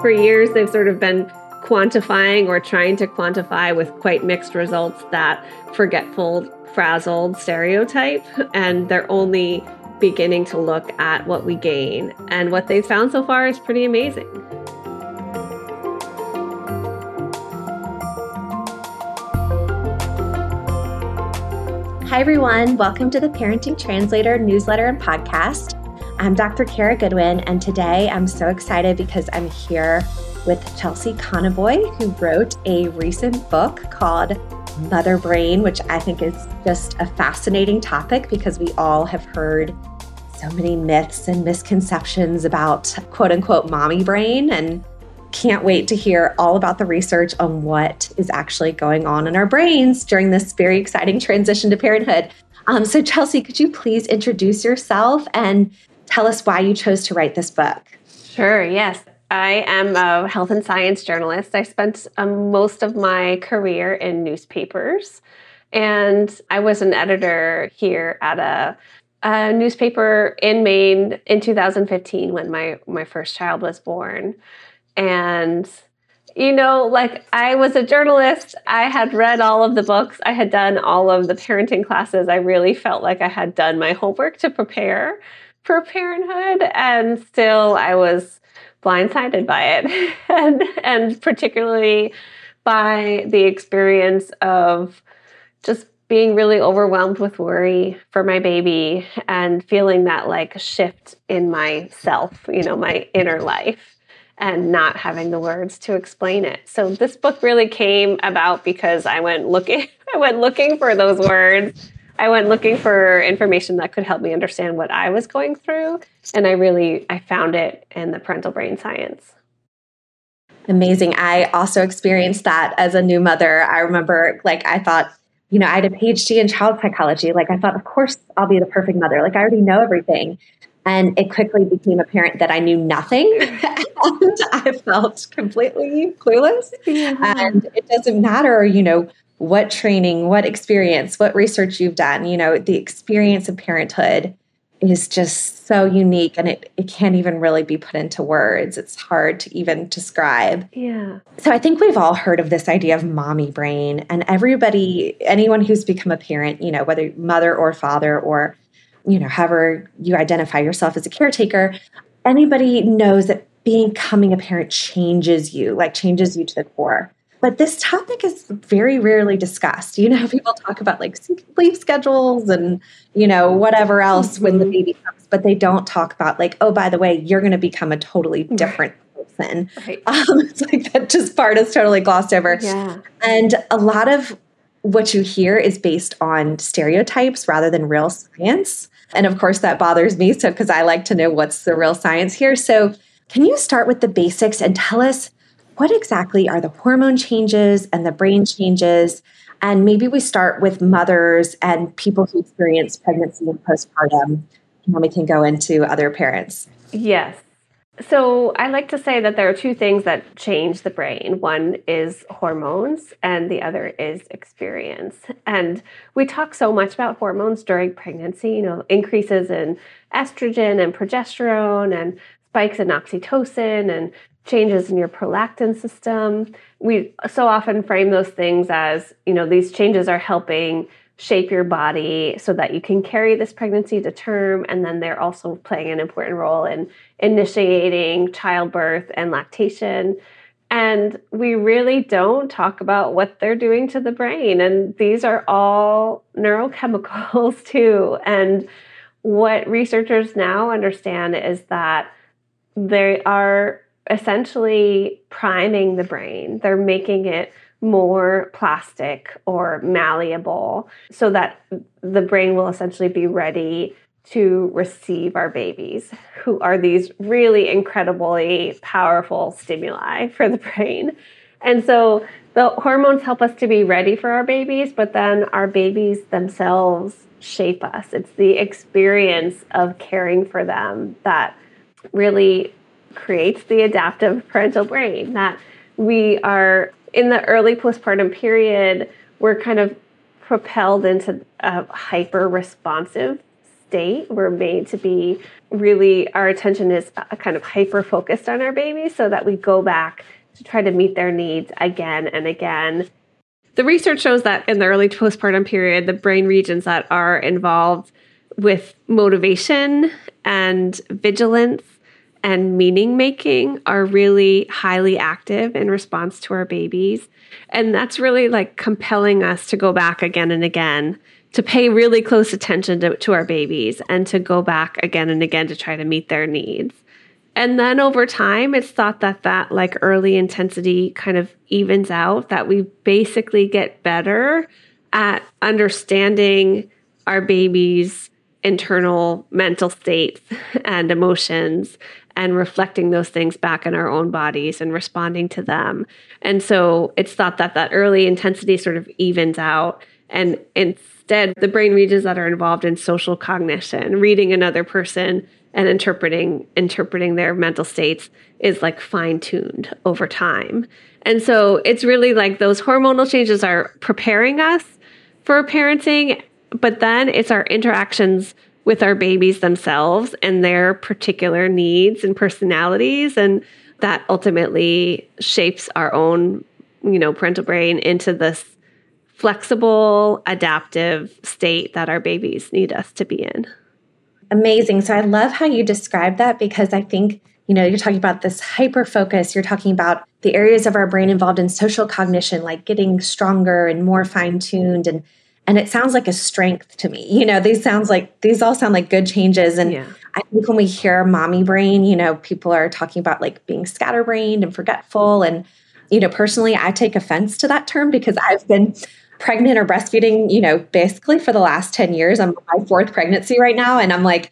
For years, they've sort of been quantifying or trying to quantify with quite mixed results that forgetful, frazzled stereotype. And they're only beginning to look at what we gain. And what they've found so far is pretty amazing. Hi, everyone. Welcome to the Parenting Translator newsletter and podcast. I'm Dr. Cara Goodwin, and today I'm so excited because I'm here with Chelsea Conaboy, who wrote a recent book called Mother Brain, which I think is just a fascinating topic because we all have heard so many myths and misconceptions about quote unquote mommy brain. And can't wait to hear all about the research on what is actually going on in our brains during this very exciting transition to parenthood. Um, so, Chelsea, could you please introduce yourself and tell us why you chose to write this book? Sure, yes. I am a health and science journalist. I spent um, most of my career in newspapers, and I was an editor here at a, a newspaper in Maine in 2015 when my, my first child was born. And, you know, like I was a journalist, I had read all of the books, I had done all of the parenting classes. I really felt like I had done my homework to prepare for parenthood. And still, I was blindsided by it. and, and particularly by the experience of just being really overwhelmed with worry for my baby and feeling that like shift in myself, you know, my inner life and not having the words to explain it. So this book really came about because I went looking I went looking for those words. I went looking for information that could help me understand what I was going through and I really I found it in the parental brain science. Amazing. I also experienced that as a new mother. I remember like I thought you know, I had a PhD in child psychology. Like, I thought, of course, I'll be the perfect mother. Like, I already know everything. And it quickly became apparent that I knew nothing and I felt completely clueless. Yeah. And it doesn't matter, you know, what training, what experience, what research you've done, you know, the experience of parenthood is just so unique and it, it can't even really be put into words. It's hard to even describe. Yeah. So I think we've all heard of this idea of mommy brain and everybody, anyone who's become a parent, you know, whether mother or father or you know, however you identify yourself as a caretaker, anybody knows that becoming a parent changes you, like changes you to the core. But this topic is very rarely discussed. You know, people talk about like sleep schedules and, you know, whatever else mm-hmm. when the mm-hmm. baby comes, but they don't talk about like, oh, by the way, you're going to become a totally different person. Right. Um, it's like that just part is totally glossed over. Yeah. And a lot of what you hear is based on stereotypes rather than real science. And of course, that bothers me. So, because I like to know what's the real science here. So, can you start with the basics and tell us what exactly are the hormone changes and the brain changes? And maybe we start with mothers and people who experience pregnancy and postpartum, and then we can go into other parents. Yes. So I like to say that there are two things that change the brain. One is hormones, and the other is experience. And we talk so much about hormones during pregnancy, you know, increases in estrogen and progesterone, and spikes in oxytocin, and changes in your prolactin system. We so often frame those things as, you know, these changes are helping shape your body so that you can carry this pregnancy to term. And then they're also playing an important role in initiating childbirth and lactation. And we really don't talk about what they're doing to the brain. And these are all neurochemicals too. And what researchers now understand is that they are essentially priming the brain, they're making it more plastic or malleable so that the brain will essentially be ready to receive our babies, who are these really incredibly powerful stimuli for the brain. And so the hormones help us to be ready for our babies, but then our babies themselves shape us. It's the experience of caring for them that really creates the adaptive parental brain that we are in the early postpartum period, we're kind of propelled into a hyper responsive state. We're made to be really, our attention is kind of hyper focused on our babies so that we go back to try to meet their needs again and again. The research shows that in the early postpartum period, the brain regions that are involved with motivation and vigilance and meaning making are really highly active in response to our babies. And that's really like compelling us to go back again and again, to pay really close attention to, to our babies and to go back again and again to try to meet their needs. And then over time, it's thought that that like early intensity kind of evens out, that we basically get better at understanding our babies' internal mental states and emotions and reflecting those things back in our own bodies and responding to them. And so it's thought that that early intensity sort of evens out. And instead, the brain regions that are involved in social cognition, reading another person and interpreting interpreting their mental states is like fine-tuned over time. And so it's really like those hormonal changes are preparing us for parenting, but then it's our interactions with our babies themselves and their particular needs and personalities and that ultimately shapes our own you know parental brain into this flexible adaptive state that our babies need us to be in. Amazing. So i love how you describe that because i think you know you're talking about this hyper focus you're talking about the areas of our brain involved in social cognition like getting stronger and more fine tuned and and it sounds like a strength to me. You know these sounds like these all sound like good changes. And yeah. i think when we hear mommy brain you know people are talking about like being scatterbrained and forgetful. And you know personally i take offense to that term because i've been pregnant or breastfeeding you know basically for the last 10 years. I'm my fourth pregnancy right now. And i'm like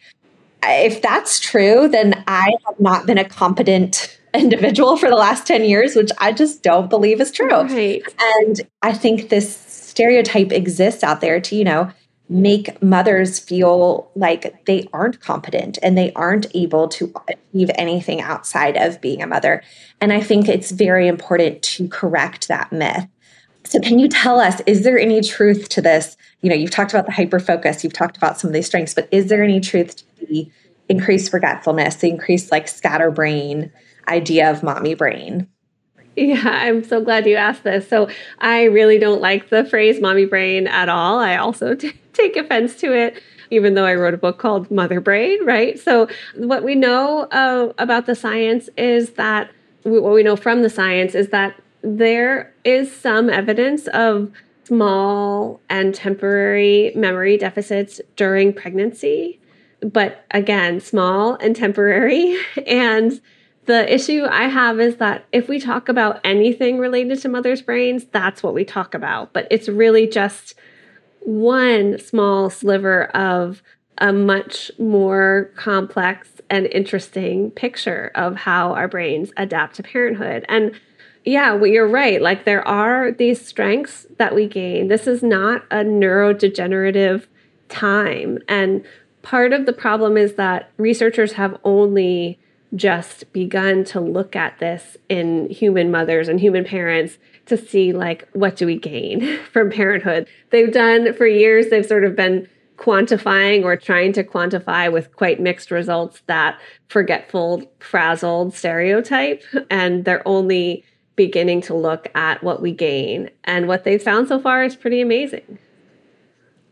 if that's true then i have not been a competent individual for the last 10 years which i just don't believe is true. Right. and i think this stereotype exists out there to, you know, make mothers feel like they aren't competent and they aren't able to achieve anything outside of being a mother. And I think it's very important to correct that myth. So, can you tell us, is there any truth to this? You know, you've talked about the hyper focus, you've talked about some of these strengths, but is there any truth to the increased forgetfulness, the increased like scatterbrain idea of mommy brain? Yeah, I'm so glad you asked this. So, I really don't like the phrase mommy brain at all. I also t- take offense to it, even though I wrote a book called Mother Brain, right? So, what we know uh, about the science is that what we know from the science is that there is some evidence of small and temporary memory deficits during pregnancy. But again, small and temporary. And the issue I have is that if we talk about anything related to mother's brains, that's what we talk about. But it's really just one small sliver of a much more complex and interesting picture of how our brains adapt to parenthood. And yeah, well, you're right. Like there are these strengths that we gain. This is not a neurodegenerative time. And part of the problem is that researchers have only just begun to look at this in human mothers and human parents to see like what do we gain from parenthood? They've done for years they've sort of been quantifying or trying to quantify with quite mixed results that forgetful frazzled stereotype and they're only beginning to look at what we gain. And what they've found so far is pretty amazing.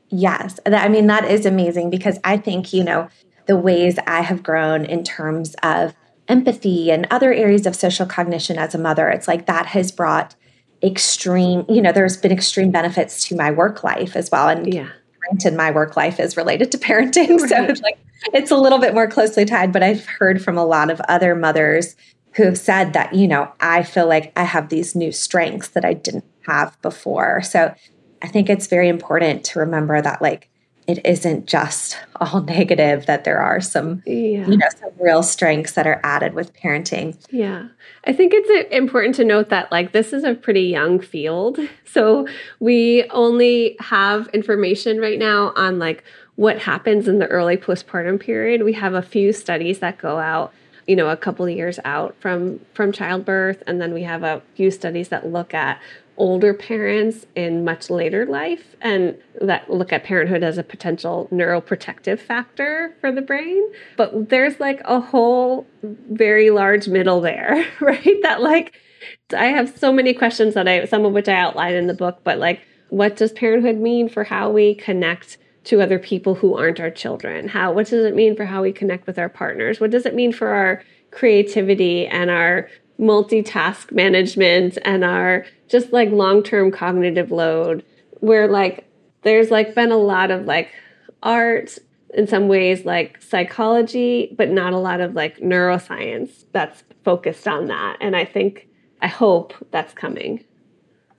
Yes. I mean that is amazing because i think you know the ways I have grown in terms of empathy and other areas of social cognition as a mother. It's like that has brought extreme, you know, there's been extreme benefits to my work life as well. And yeah. granted, my work life is related to parenting. Right. So it's like it's a little bit more closely tied, but I've heard from a lot of other mothers who have said that, you know, I feel like I have these new strengths that I didn't have before. So I think it's very important to remember that like it isn't just all negative that there are some yeah. you know some real strengths that are added with parenting. Yeah. I think it's uh, important to note that like this is a pretty young field. So we only have information right now on like what happens in the early postpartum period. We have a few studies that go out you know, a couple years out from from childbirth and then we have a few studies that look at older parents in much later life and that look at parenthood as a potential neuroprotective factor for the brain. But there's like a whole very large middle there, right? That like I have so many questions that I some of which I outline in the book, but like what does parenthood mean for how we connect to other people who aren't our children? How what does it mean for how we connect with our partners? What does it mean for our creativity and our multitask management and our just like long-term cognitive load where like there's like been a lot of like art in some ways like psychology but not a lot of like neuroscience that's focused on that. And i think i hope that's coming.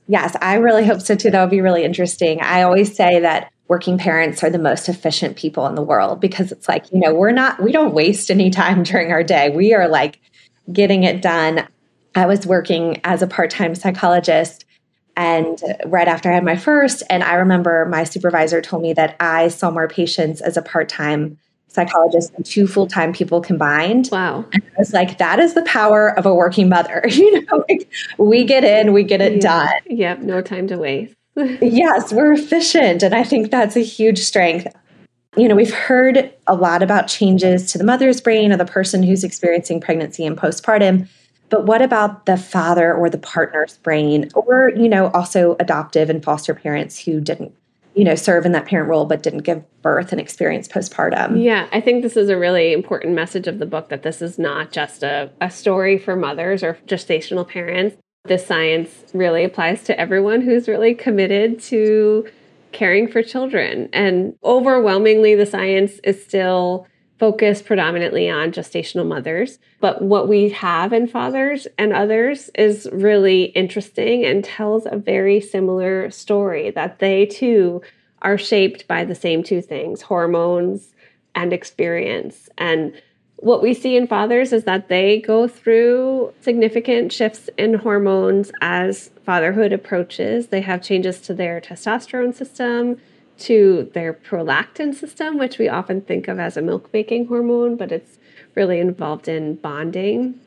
Yes i really hope so too. That would be really interesting. I always say that working parents are the most efficient people in the world because it's like you know we're not we don't waste any time during our day. We are like getting it done. I was working as a part time psychologist and right after I had my first, and I remember my supervisor told me that I saw more patients as a part time psychologist than two full time people combined. Wow. And I was like, that is the power of a working mother. you know, like we get in, we get it yeah. done. Yep, no time to waste. yes, we're efficient. And I think that's a huge strength you know, we've heard a lot about changes to the mother's brain or the person who's experiencing pregnancy and postpartum. But what about the father or the partner's brain, or, you know, also adoptive and foster parents who didn't, you know, serve in that parent role but didn't give birth and experience postpartum? Yeah, I think this is a really important message of the book that this is not just a, a story for mothers or gestational parents. This science really applies to everyone who's really committed to caring for children. And overwhelmingly, the science is still focused predominantly on gestational mothers. But what we have in fathers and others is really interesting and tells a very similar story that they too are shaped by the same two things hormones and experience. And what we see in fathers is that they go through significant shifts in hormones as fatherhood approaches. They have changes to their testosterone system, to their prolactin system, which we often think of as a milk making hormone, but it's really involved in bonding.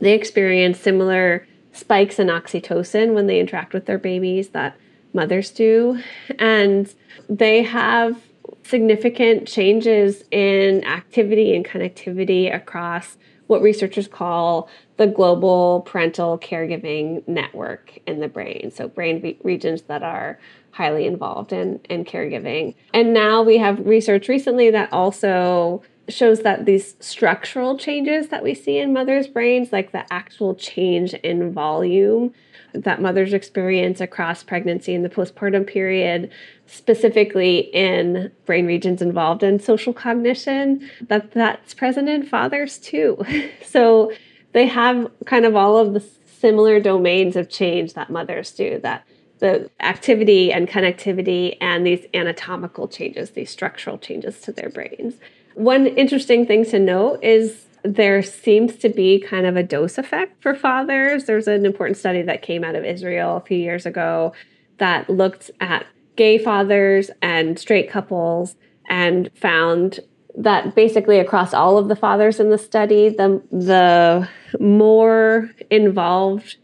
They experience similar spikes in oxytocin when they interact with their babies that mothers do. And they have significant changes in activity and connectivity across what researchers call the global parental caregiving network in the brain. So, brain re- regions that are highly involved in, in caregiving. And now we have research recently that also shows that these structural changes that we see in mothers' brains, like the actual change in volume that mothers experience across pregnancy and the postpartum period, specifically in brain regions involved in social cognition, that that's present in fathers too. so they have kind of all of the similar domains of change that mothers do that the activity and connectivity and these anatomical changes, these structural changes to their brains. One interesting thing to note is there seems to be kind of a dose effect for fathers. There's an important study that came out of Israel a few years ago that looked at gay fathers and straight couples and found that basically across all of the fathers in the study, the the more involved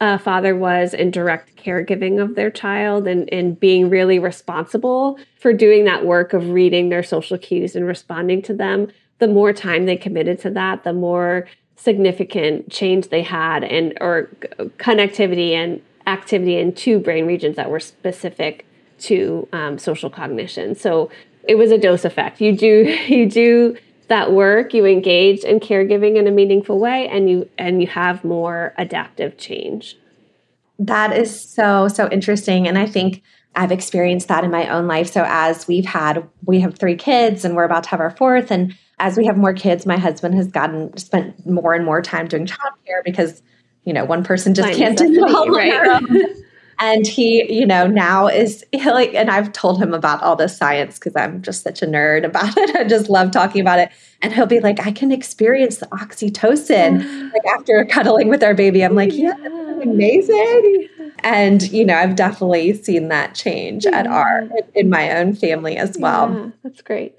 a father was in direct caregiving of their child and, and being really responsible for doing that work of reading their social cues and responding to them, the more time they committed to that, the more significant change they had and or connectivity and activity in two brain regions that were specific to um, social cognition. So it was a dose effect. You do you do that work, you engage in caregiving in a meaningful way, and you and you have more adaptive change. That is so so interesting, and I think I've experienced that in my own life. So as we've had, we have three kids, and we're about to have our fourth, and as we have more kids, my husband has gotten spent more and more time doing childcare because you know one person just can't do it all right. And he you know now is like and i've told him about all this science because i'm just such a nerd about it. I just love talking about it. And he'll be like i can experience the oxytocin. Like after cuddling with our baby i'm like yeah, yeah amazing. And you know i've definitely seen that change yeah. at our in my own family as well. Yeah, that's great.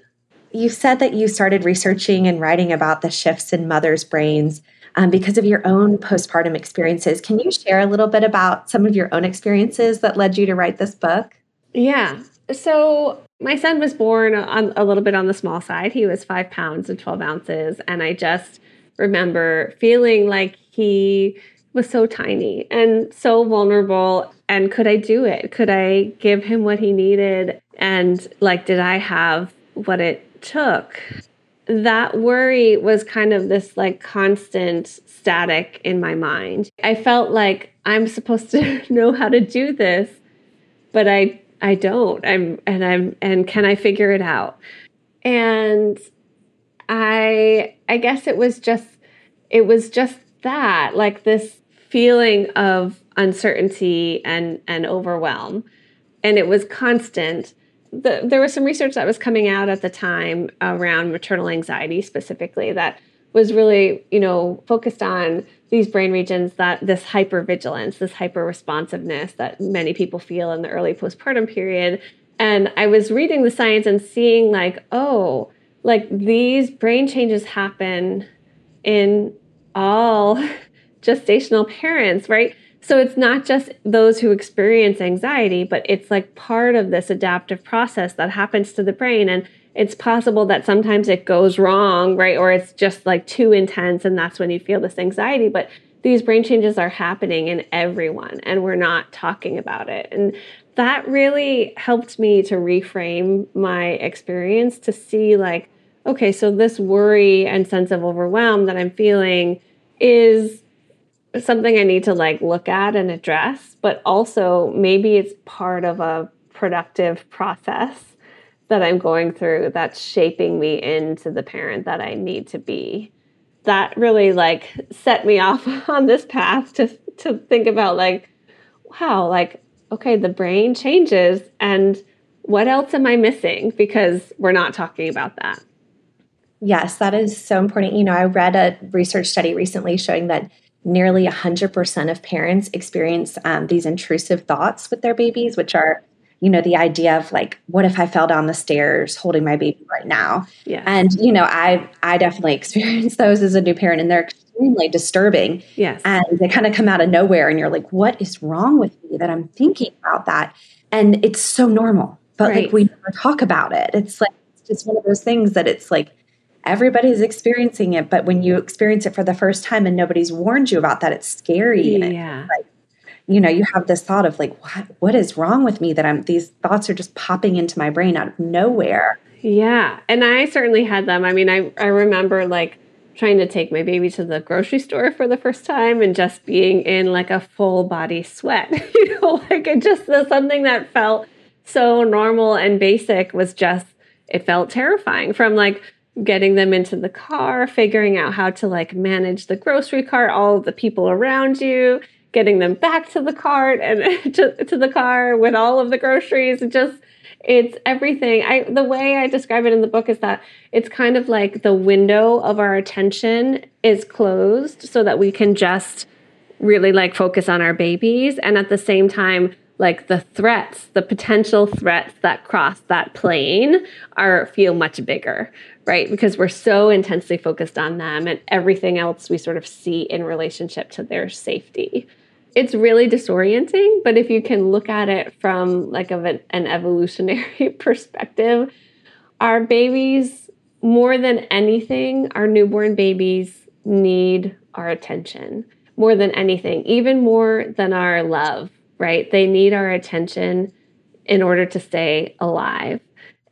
You said that you started researching and writing about the shifts in mothers' brains um, because of your own postpartum experiences. Can you share a little bit about some of your own experiences that led you to write this book? Yeah. So my son was born on a little bit on the small side. He was five pounds and 12 ounces. And I just remember feeling like he was so tiny and so vulnerable. And could I do it? Could I give him what he needed? And like, did I have what it took? That worry was kind of this like constant static in my mind. I felt like I'm supposed to know how to do this, but I I don't. I'm and I'm and can I figure it out? And I I guess it was just it was just that like this feeling of uncertainty and and overwhelm and it was constant the, there was some research that was coming out at the time around maternal anxiety specifically that was really you know focused on these brain regions that this hypervigilance, this hyper responsiveness that many people feel in the early postpartum period. And I was reading the science and seeing, like, oh, like these brain changes happen in all gestational parents, right? So it's not just those who experience anxiety, but it's like part of this adaptive process that happens to the brain. And it's possible that sometimes it goes wrong, right? Or it's just like too intense and that's when you feel this anxiety. But these brain changes are happening in everyone and we're not talking about it. And that really helped me to reframe my experience to see, like, okay, so this worry and sense of overwhelm that I'm feeling is something I need to like look at and address, but also maybe it's part of a productive process that I'm going through that's shaping me into the parent that I need to be. That really like set me off on this path to to think about like wow, like okay, the brain changes and what else am I missing because we're not talking about that. Yes, that is so important. You know, I read a research study recently showing that nearly 100% of parents experience um, these intrusive thoughts with their babies, which are you know the idea of like what if i fell down the stairs holding my baby right now? Yeah. And you know i i definitely experienced those as a new parent and they're extremely disturbing. Yes. And they kind of come out of nowhere and you're like what is wrong with me that i'm thinking about that? And it's so normal but right. like we never talk about it. It's like it's just one of those things that it's like everybody's experiencing it but when you experience it for the first time and nobody's warned you about that it's scary. Yeah. it's like you know you have this thought of like what what is wrong with me that i'm these thoughts are just popping into my brain out of nowhere. Yeah. And i certainly had them. I mean i i remember like trying to take my baby to the grocery store for the first time and just being in like a full body sweat you know like it just something that felt so normal and basic was just it felt terrifying from like getting them into the car figuring out how to like manage the grocery cart all of the people around you getting them back to the cart and to, to the car with all of the groceries. It just it's everything. I the way I describe it in the book is that it's kind of like the window of our attention is closed so that we can just really like focus on our babies and at the same time like the threats, the potential threats that cross that plane are feel much bigger, right? Because we're so intensely focused on them and everything else we sort of see in relationship to their safety. It's really disorienting but if you can look at it from like of an, an evolutionary perspective our babies more than anything our newborn babies need our attention more than anything even more than our love right? They need our attention in order to stay alive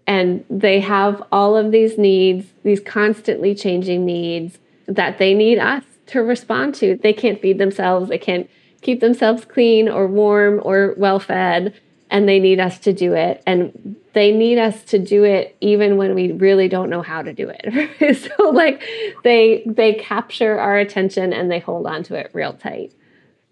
and they have all of these needs these constantly changing needs that they need us to respond to. They can't feed themselves. They can't keep themselves clean or warm or well fed and they need us to do it. And they need us to do it even when we really don't know how to do it. So like they they capture our attention and they hold on to it real tight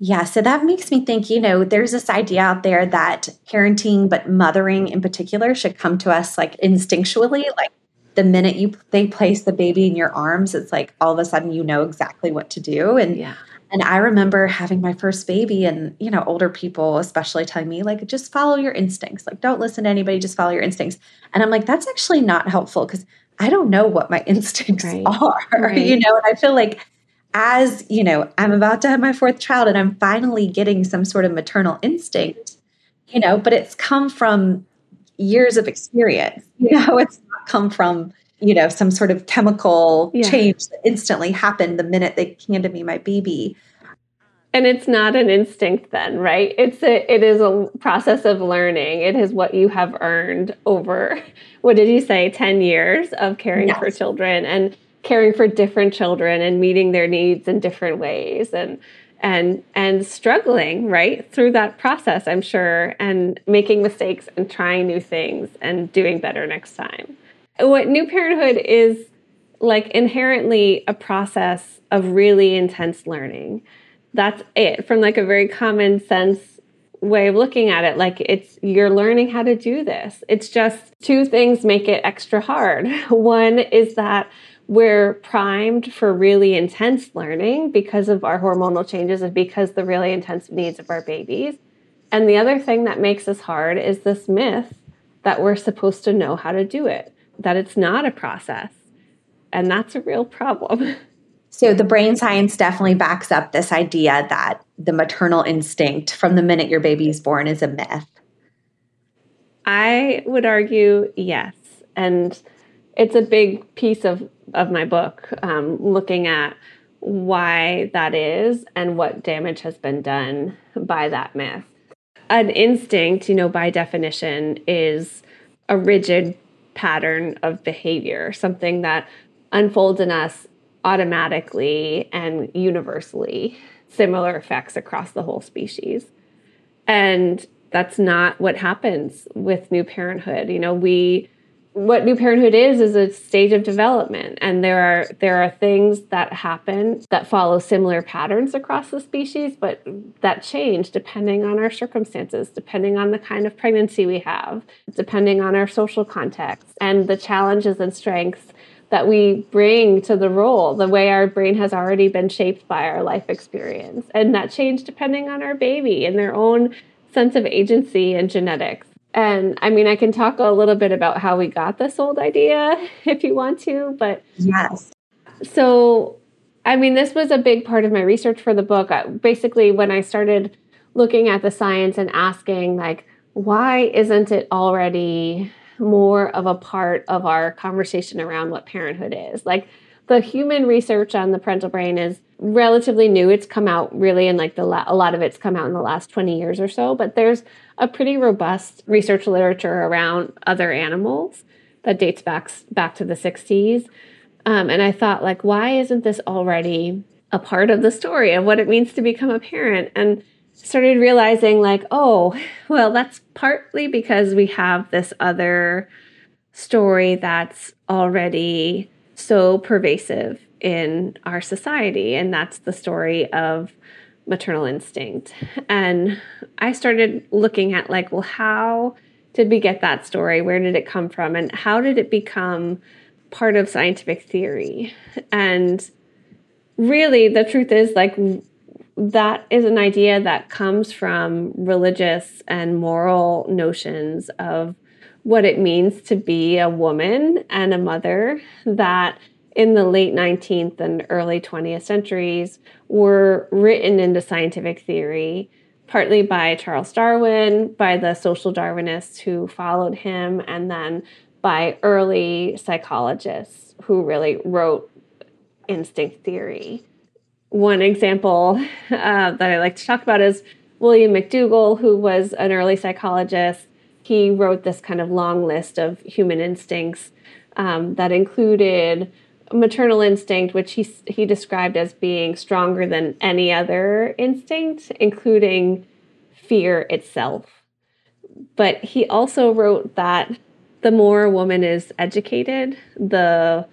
yeah, so that makes me think, you know, there's this idea out there that parenting, but mothering in particular, should come to us like instinctually. Like the minute you they place the baby in your arms, it's like all of a sudden you know exactly what to do. And yeah. And I remember having my first baby and, you know, older people especially telling me, like, just follow your instincts. Like, don't listen to anybody, just follow your instincts. And I'm like, that's actually not helpful because I don't know what my instincts right. are, right. you know, and I feel like as, you know, I'm about to have my fourth child and I'm finally getting some sort of maternal instinct, you know, but it's come from years of experience. You know, it's not come from, you know, some sort of chemical yeah. change that instantly happened the minute they handed me my baby. And it's not an instinct then, right? It's a it is a process of learning. It is what you have earned over what did you say 10 years of caring yes. for children and caring for different children and meeting their needs in different ways and and and struggling right through that process i'm sure and making mistakes and trying new things and doing better next time. What new parenthood is like inherently a process of really intense learning. That's it from like a very common sense way of looking at it like it's you're learning how to do this. It's just two things make it extra hard. One is that we're primed for really intense learning because of our hormonal changes and because the really intense needs of our babies and the other thing that makes us hard is this myth that we're supposed to know how to do it that it's not a process and that's a real problem So the brain science definitely backs up this idea that the maternal instinct from the minute your baby is born is a myth. I would argue yes. And it's a big piece of, of my book, um, looking at why that is and what damage has been done by that myth. An instinct, you know, by definition, is a rigid pattern of behavior, something that unfolds in us automatically and universally similar effects across the whole species. And that's not what happens with new parenthood. You know, we what new parenthood is is a stage of development and there are there are things that happen that follow similar patterns across the species but that change depending on our circumstances depending on the kind of pregnancy we have depending on our social context and the challenges and strengths that we bring to the role, the way our brain has already been shaped by our life experience. And that change depending on our baby and their own sense of agency and genetics. And I mean, I can talk a little bit about how we got this old idea if you want to, but yes. So, I mean, this was a big part of my research for the book. Basically, when I started looking at the science and asking, like, why isn't it already more of a part of our conversation around what parenthood is. Like the human research on the parental brain is relatively new. It's come out really in like the la- a lot of it's come out in the last 20 years or so, but there's a pretty robust research literature around other animals that dates back back to the 60s. Um, and I thought like why isn't this already a part of the story of what it means to become a parent? And started realizing like oh well that's partly because we have this other story that's already so pervasive in our society and that's the story of maternal instinct. And i started looking at like well how did we get that story? Where did it come from? And how did it become part of scientific theory? And really the truth is like that is an idea that comes from religious and moral notions of what it means to be a woman and a mother that in the late 19th and early 20th centuries were written into scientific theory partly by Charles Darwin, by the social Darwinists who followed him, and then by early psychologists who really wrote instinct theory one example uh, that I like to talk about is William McDougall, who was an early psychologist. He wrote this kind of long list of human instincts um, that included maternal instinct, which he, he described as being stronger than any other instinct, including fear itself. But he also wrote that the more a woman is educated, the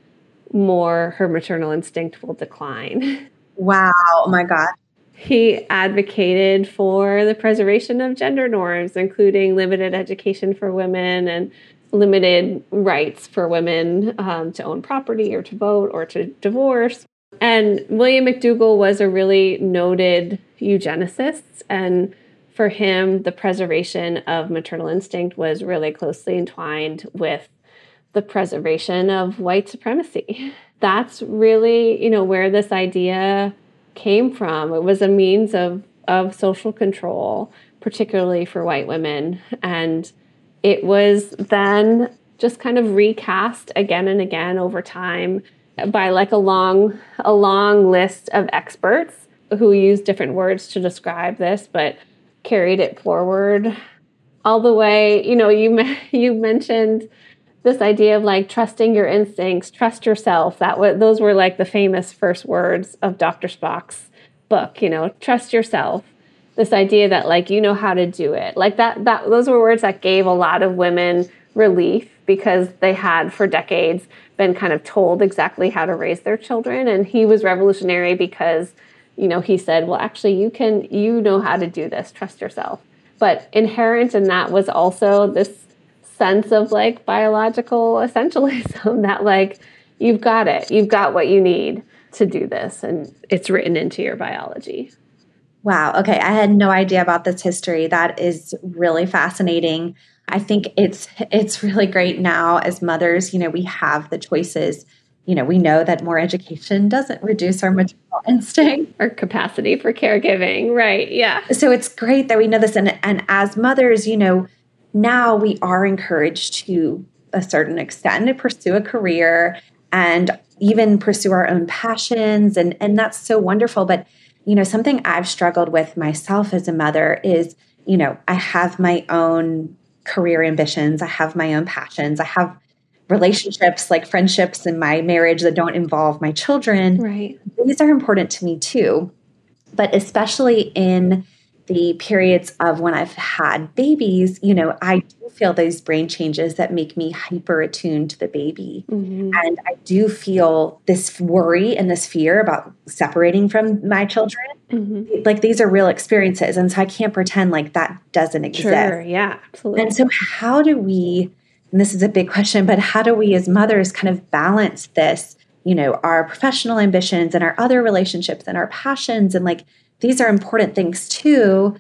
more her maternal instinct will decline. Wow. Oh my God. He advocated for the preservation of gender norms, including limited education for women and limited rights for women um, to own property or to vote or to divorce. And William McDougall was a really noted eugenicist. And for him, the preservation of maternal instinct was really closely entwined with the preservation of white supremacy. That's really, you know, where this idea came from. It was a means of of social control, particularly for white women. And it was then just kind of recast again and again over time by like a long a long list of experts who used different words to describe this but carried it forward all the way you know you you mentioned this idea of like trusting your instincts trust yourself. That was those were like the famous first words of Dr. Spock's book you know trust yourself. This idea that like you know how to do it. Like that that those were words that gave a lot of women relief because they had for decades been kind of told exactly how to raise their children. And he was revolutionary because you know he said well actually you can you know how to do this. Trust yourself. But inherent in that was also this sense of like biological essentialism that like you've got it. You've got what you need to do this and it's written into your biology. Wow. Okay. I had no idea about this history. That is really fascinating. I think it's it's really great now as mothers, you know, we have the choices. You know, we know that more education doesn't reduce our maternal instinct. Or capacity for caregiving, right? Yeah. So it's great that we know this. And and as mothers, you know, now we are encouraged to a certain extent to pursue a career and even pursue our own passions and and that's so wonderful, but you know, something I've struggled with myself as a mother is, you know, I have my own career ambitions. I have my own passions. I have relationships like friendships in my marriage that don't involve my children. Right. These are important to me too. But especially in the periods of when I've had babies, you know, I do feel those brain changes that make me hyper attuned to the baby. Mm-hmm. And I do feel this worry and this fear about separating from my children. Mm-hmm. Like these are real experiences. And so I can't pretend like that doesn't exist. Sure, yeah, absolutely. And so, how do we, and this is a big question, but how do we as mothers kind of balance this? You know, our professional ambitions and our other relationships and our passions and like these are important things too.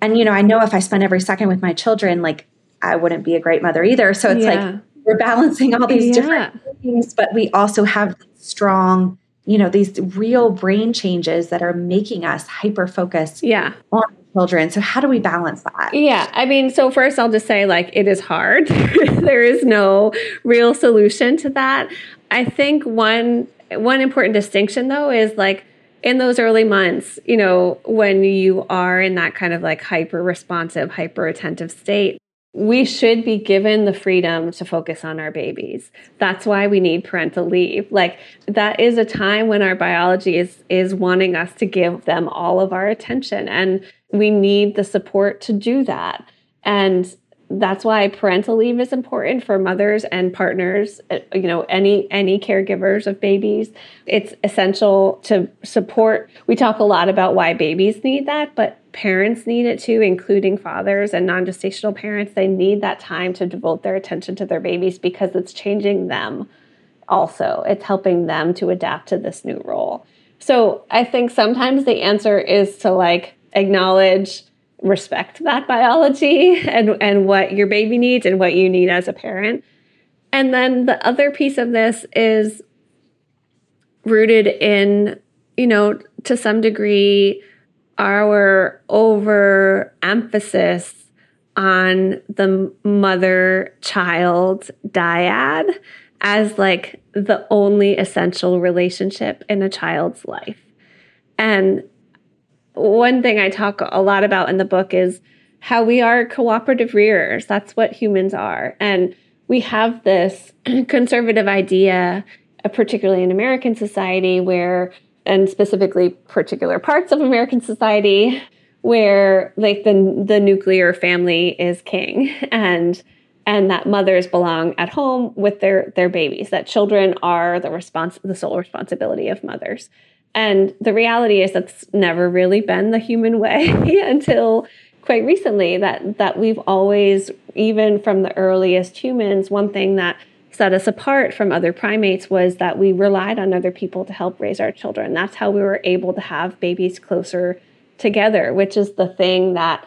And, you know, I know if I spend every second with my children, like I wouldn't be a great mother either. So it's yeah. like we're balancing all these yeah. different things, but we also have strong, you know, these real brain changes that are making us hyper focused yeah. on children. So how do we balance that? Yeah. I mean, so first I'll just say like it is hard. there is no real solution to that. I think one one important distinction though is like in those early months, you know, when you are in that kind of like hyper responsive, hyper attentive state, we should be given the freedom to focus on our babies. That's why we need parental leave. Like that is a time when our biology is is wanting us to give them all of our attention and we need the support to do that. And that's why parental leave is important for mothers and partners uh, you know any any caregivers of babies. It's essential to support. We talk a lot about why babies need that but parents need it too including fathers and non-gestational parents. They need that time to devote their attention to their babies because it's changing them also. It's helping them to adapt to this new role. So i think sometimes the answer is to like acknowledge respect that biology and, and what your baby needs and what you need as a parent. And then the other piece of this is rooted in, you know, to some degree, our overemphasis on the mother child dyad as like the only essential relationship in a child's life. And one thing I talk a lot about in the book is how we are cooperative rearers. That's what humans are. And we have this conservative idea, uh, particularly in American society, where, and specifically particular parts of American society, where like the the nuclear family is king and and that mothers belong at home with their their babies that children are the response the sole responsibility of mothers and the reality is that's never really been the human way until quite recently that that we've always even from the earliest humans one thing that set us apart from other primates was that we relied on other people to help raise our children. That's how we were able to have babies closer together, which is the thing that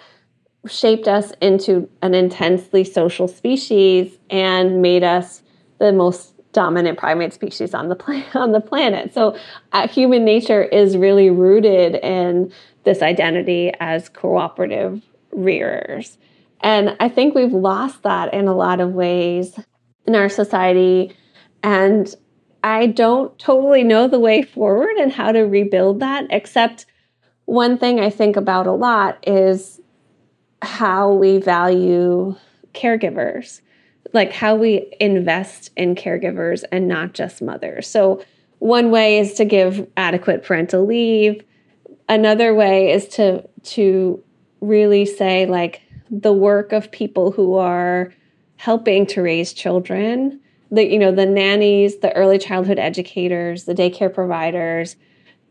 shaped us into an intensely social species and made us the most dominant primate species on the planet on the planet. So uh, human nature is really rooted in this identity as cooperative rearers. And I think we've lost that in a lot of ways in our society. And I don't totally know the way forward and how to rebuild that, except one thing I think about a lot is how we value caregivers, like how we invest in caregivers and not just mothers. So, one way is to give adequate parental leave. Another way is to to really say like the work of people who are helping to raise children, the you know, the nannies, the early childhood educators, the daycare providers,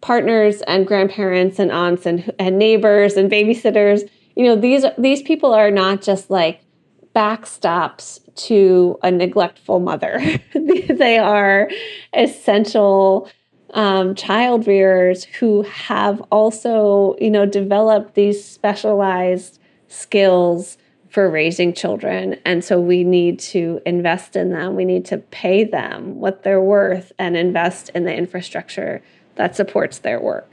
partners and grandparents and aunts and, and neighbors and babysitters you know these these people are not just like backstops to a neglectful mother they are essential um, child rearers who have also you know developed these specialized skills for raising children and so we need to invest in them we need to pay them what they're worth and invest in the infrastructure that supports their work.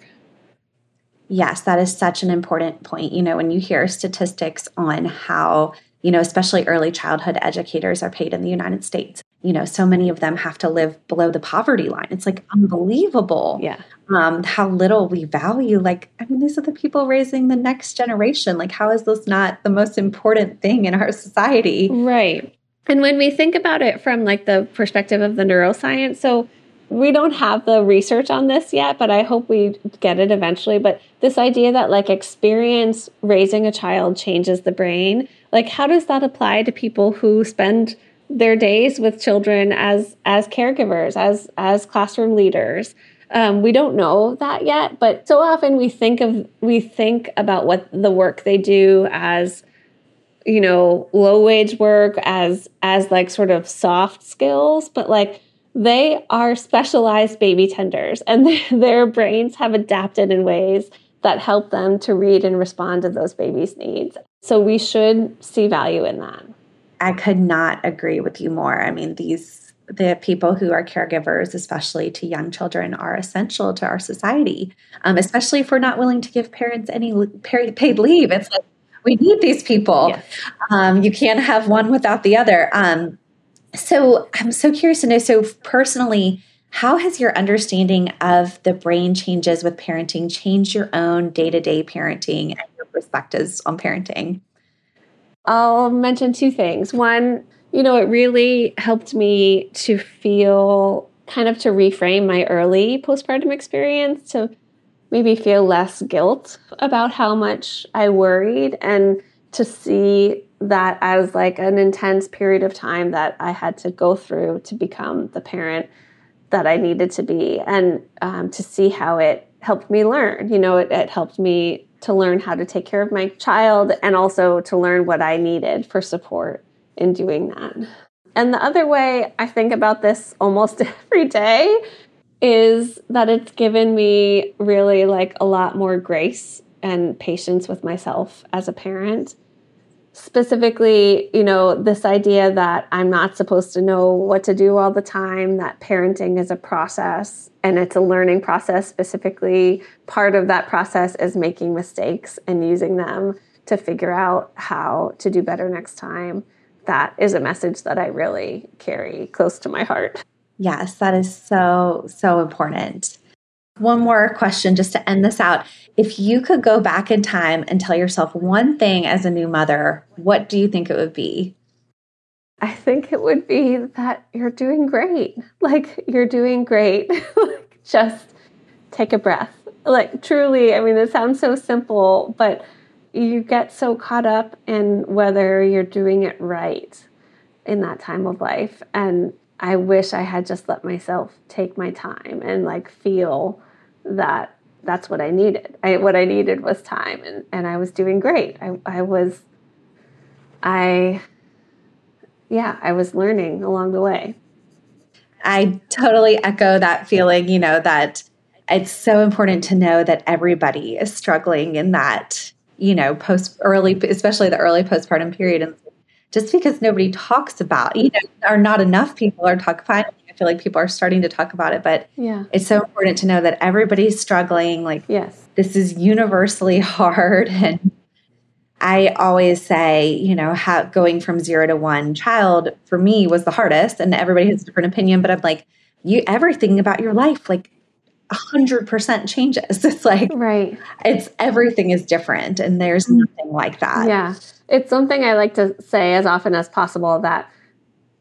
Yes, that is such an important point. You know, when you hear statistics on how, you know, especially early childhood educators are paid in the United States, you know, so many of them have to live below the poverty line. It's like unbelievable. Yeah. Um, how little we value, like, I mean, these are the people raising the next generation. Like, how is this not the most important thing in our society? Right. And when we think about it from like the perspective of the neuroscience, so we don't have the research on this yet, but I hope we get it eventually. But this idea that like experience raising a child changes the brain, like how does that apply to people who spend their days with children as as caregivers, as as classroom leaders? Um, we don't know that yet, but so often we think of we think about what the work they do as you know low wage work as as like sort of soft skills, but like they are specialized baby tenders and their brains have adapted in ways that help them to read and respond to those babies' needs. So we should see value in that. I could not agree with you more. I mean, these the people who are caregivers, especially to young children, are essential to our society. Um, especially if we're not willing to give parents any paid leave. It's like we need these people. Yes. Um, you can't have one without the other. Um, so I'm so curious to know. So, personally, how has your understanding of the brain changes with parenting changed your own day to day parenting and perspectives on parenting? I'll mention two things. One, you know, it really helped me to feel kind of to reframe my early postpartum experience to maybe feel less guilt about how much I worried and to see that as like an intense period of time that I had to go through to become the parent that I needed to be, and um, to see how it helped me learn. You know, it, it helped me to learn how to take care of my child and also to learn what I needed for support in doing that. And the other way I think about this almost every day is that it's given me really like a lot more grace and patience with myself as a parent specifically, you know, this idea that I'm not supposed to know what to do all the time, that parenting is a process and it's a learning process. Specifically, part of that process is making mistakes and using them to figure out how to do better next time. That is a message that I really carry close to my heart. Yes, that is so, so important. One more question just to end this out. If you could go back in time and tell yourself one thing as a new mother, what do you think it would be? I think it would be that you're doing great. Like, you're doing great. just take a breath. Like, truly, I mean, it sounds so simple, but you get so caught up in whether you're doing it right in that time of life. And I wish I had just let myself take my time and like feel that that's what I needed. I, what I needed was time and, and I was doing great. I, I was, I, yeah, I was learning along the way. I totally echo that feeling, you know, that it's so important to know that everybody is struggling in that, you know, post early, especially the early postpartum period. And just because nobody talks about, you know, or not enough people are talking. Finally, feel like people are starting to talk about it, but yeah, it's so important to know that everybody's struggling. Like, yes, this is universally hard, and I always say, you know, how going from zero to one child for me was the hardest, and everybody has a different opinion. But I'm like, you everything about your life, like a hundred percent changes. It's like right. It's everything is different, and there's mm. nothing like that. Yeah it's something I like to say as often as possible that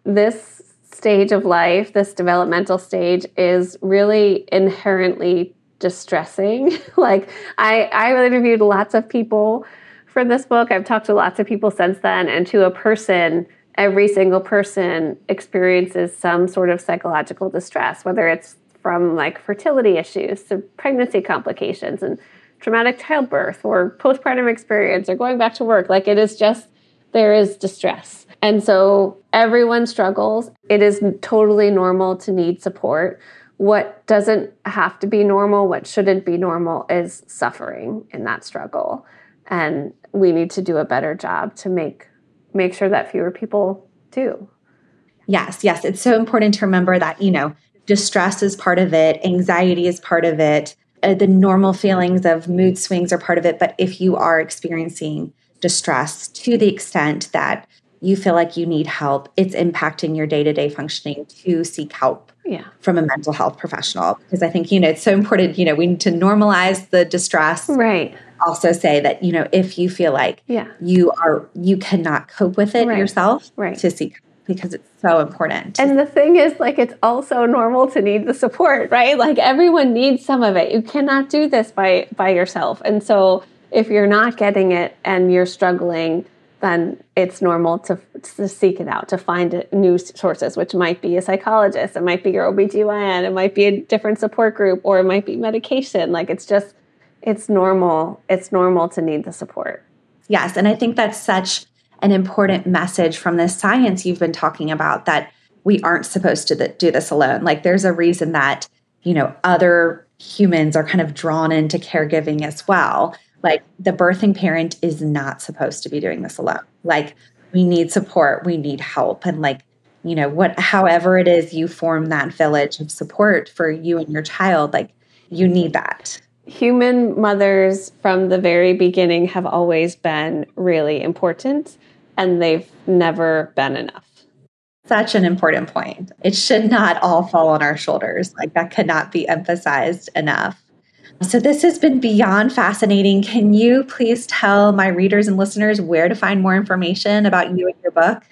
this stage of life, this developmental stage, is really inherently distressing. like I, I interviewed lots of people for this book. I've talked to lots of people since then, and to a person, every single person experiences some sort of psychological distress, whether it's from like fertility issues to pregnancy complications and traumatic childbirth or postpartum experience or going back to work. Like it is just, there is distress. And so everyone struggles. It is totally normal to need support. What doesn't have to be normal, what shouldn't be normal, is suffering in that struggle. And we need to do a better job to make make sure that fewer people do. Yes, yes. It's so important to remember that, you know, distress is part of it, anxiety is part of it, uh, the normal feelings of mood swings are part of it. But if you are experiencing distress to the extent that you feel like you need help, it's impacting your day to day functioning to seek help yeah. from a mental health professional. Because I think, you know, it's so important, you know, we need to normalize the distress. Right. Also say that, you know, if you feel like yeah. you are, you cannot cope with it right. yourself, right. to seek because it's so important. And the thing is, like, it's also normal to need the support, right? Like, everyone needs some of it. You cannot do this by by yourself. And so, if you're not getting it and you're struggling, then it's normal to, to seek it out, to find new sources, which might be a psychologist, it might be your OBGYN, it might be a different support group, or it might be medication. Like, it's just, it's normal. It's normal to need the support. Yes. And I think that's such an important message from the science you've been talking about that we aren't supposed to do this alone. Like there's a reason that, you know, other humans are kind of drawn into caregiving as well. Like the birthing parent is not supposed to be doing this alone. Like we need support, we need help and like you know what however it is you form that village of support for you and your child like you need that human mothers from the very beginning have always been really important and they've never been enough. Such an important point. It should not all fall on our shoulders. Like that could not be emphasized enough. So, this has been beyond fascinating. Can you please tell my readers and listeners where to find more information about you and your book?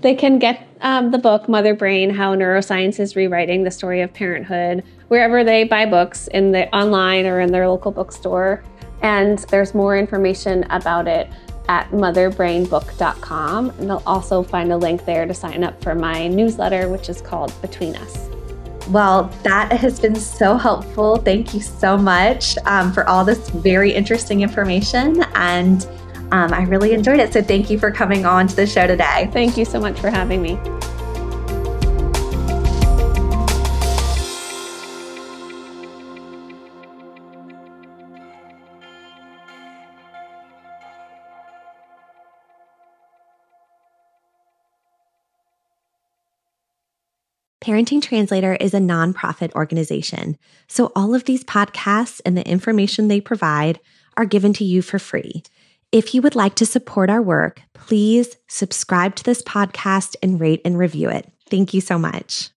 They can get um, the book Mother Brain How Neuroscience is Rewriting the Story of Parenthood wherever they buy books in the online or in their local bookstore. And there's more information about it at motherbrainbook.com. And they'll also find a link there to sign up for my newsletter, which is called Between Us. Well, that has been so helpful. Thank you so much um, for all this very interesting information. And um, I really enjoyed it. So thank you for coming on to the show today. Thank you so much for having me. Parenting Translator is a nonprofit organization, so all of these podcasts and the information they provide are given to you for free. If you would like to support our work, please subscribe to this podcast and rate and review it. Thank you so much.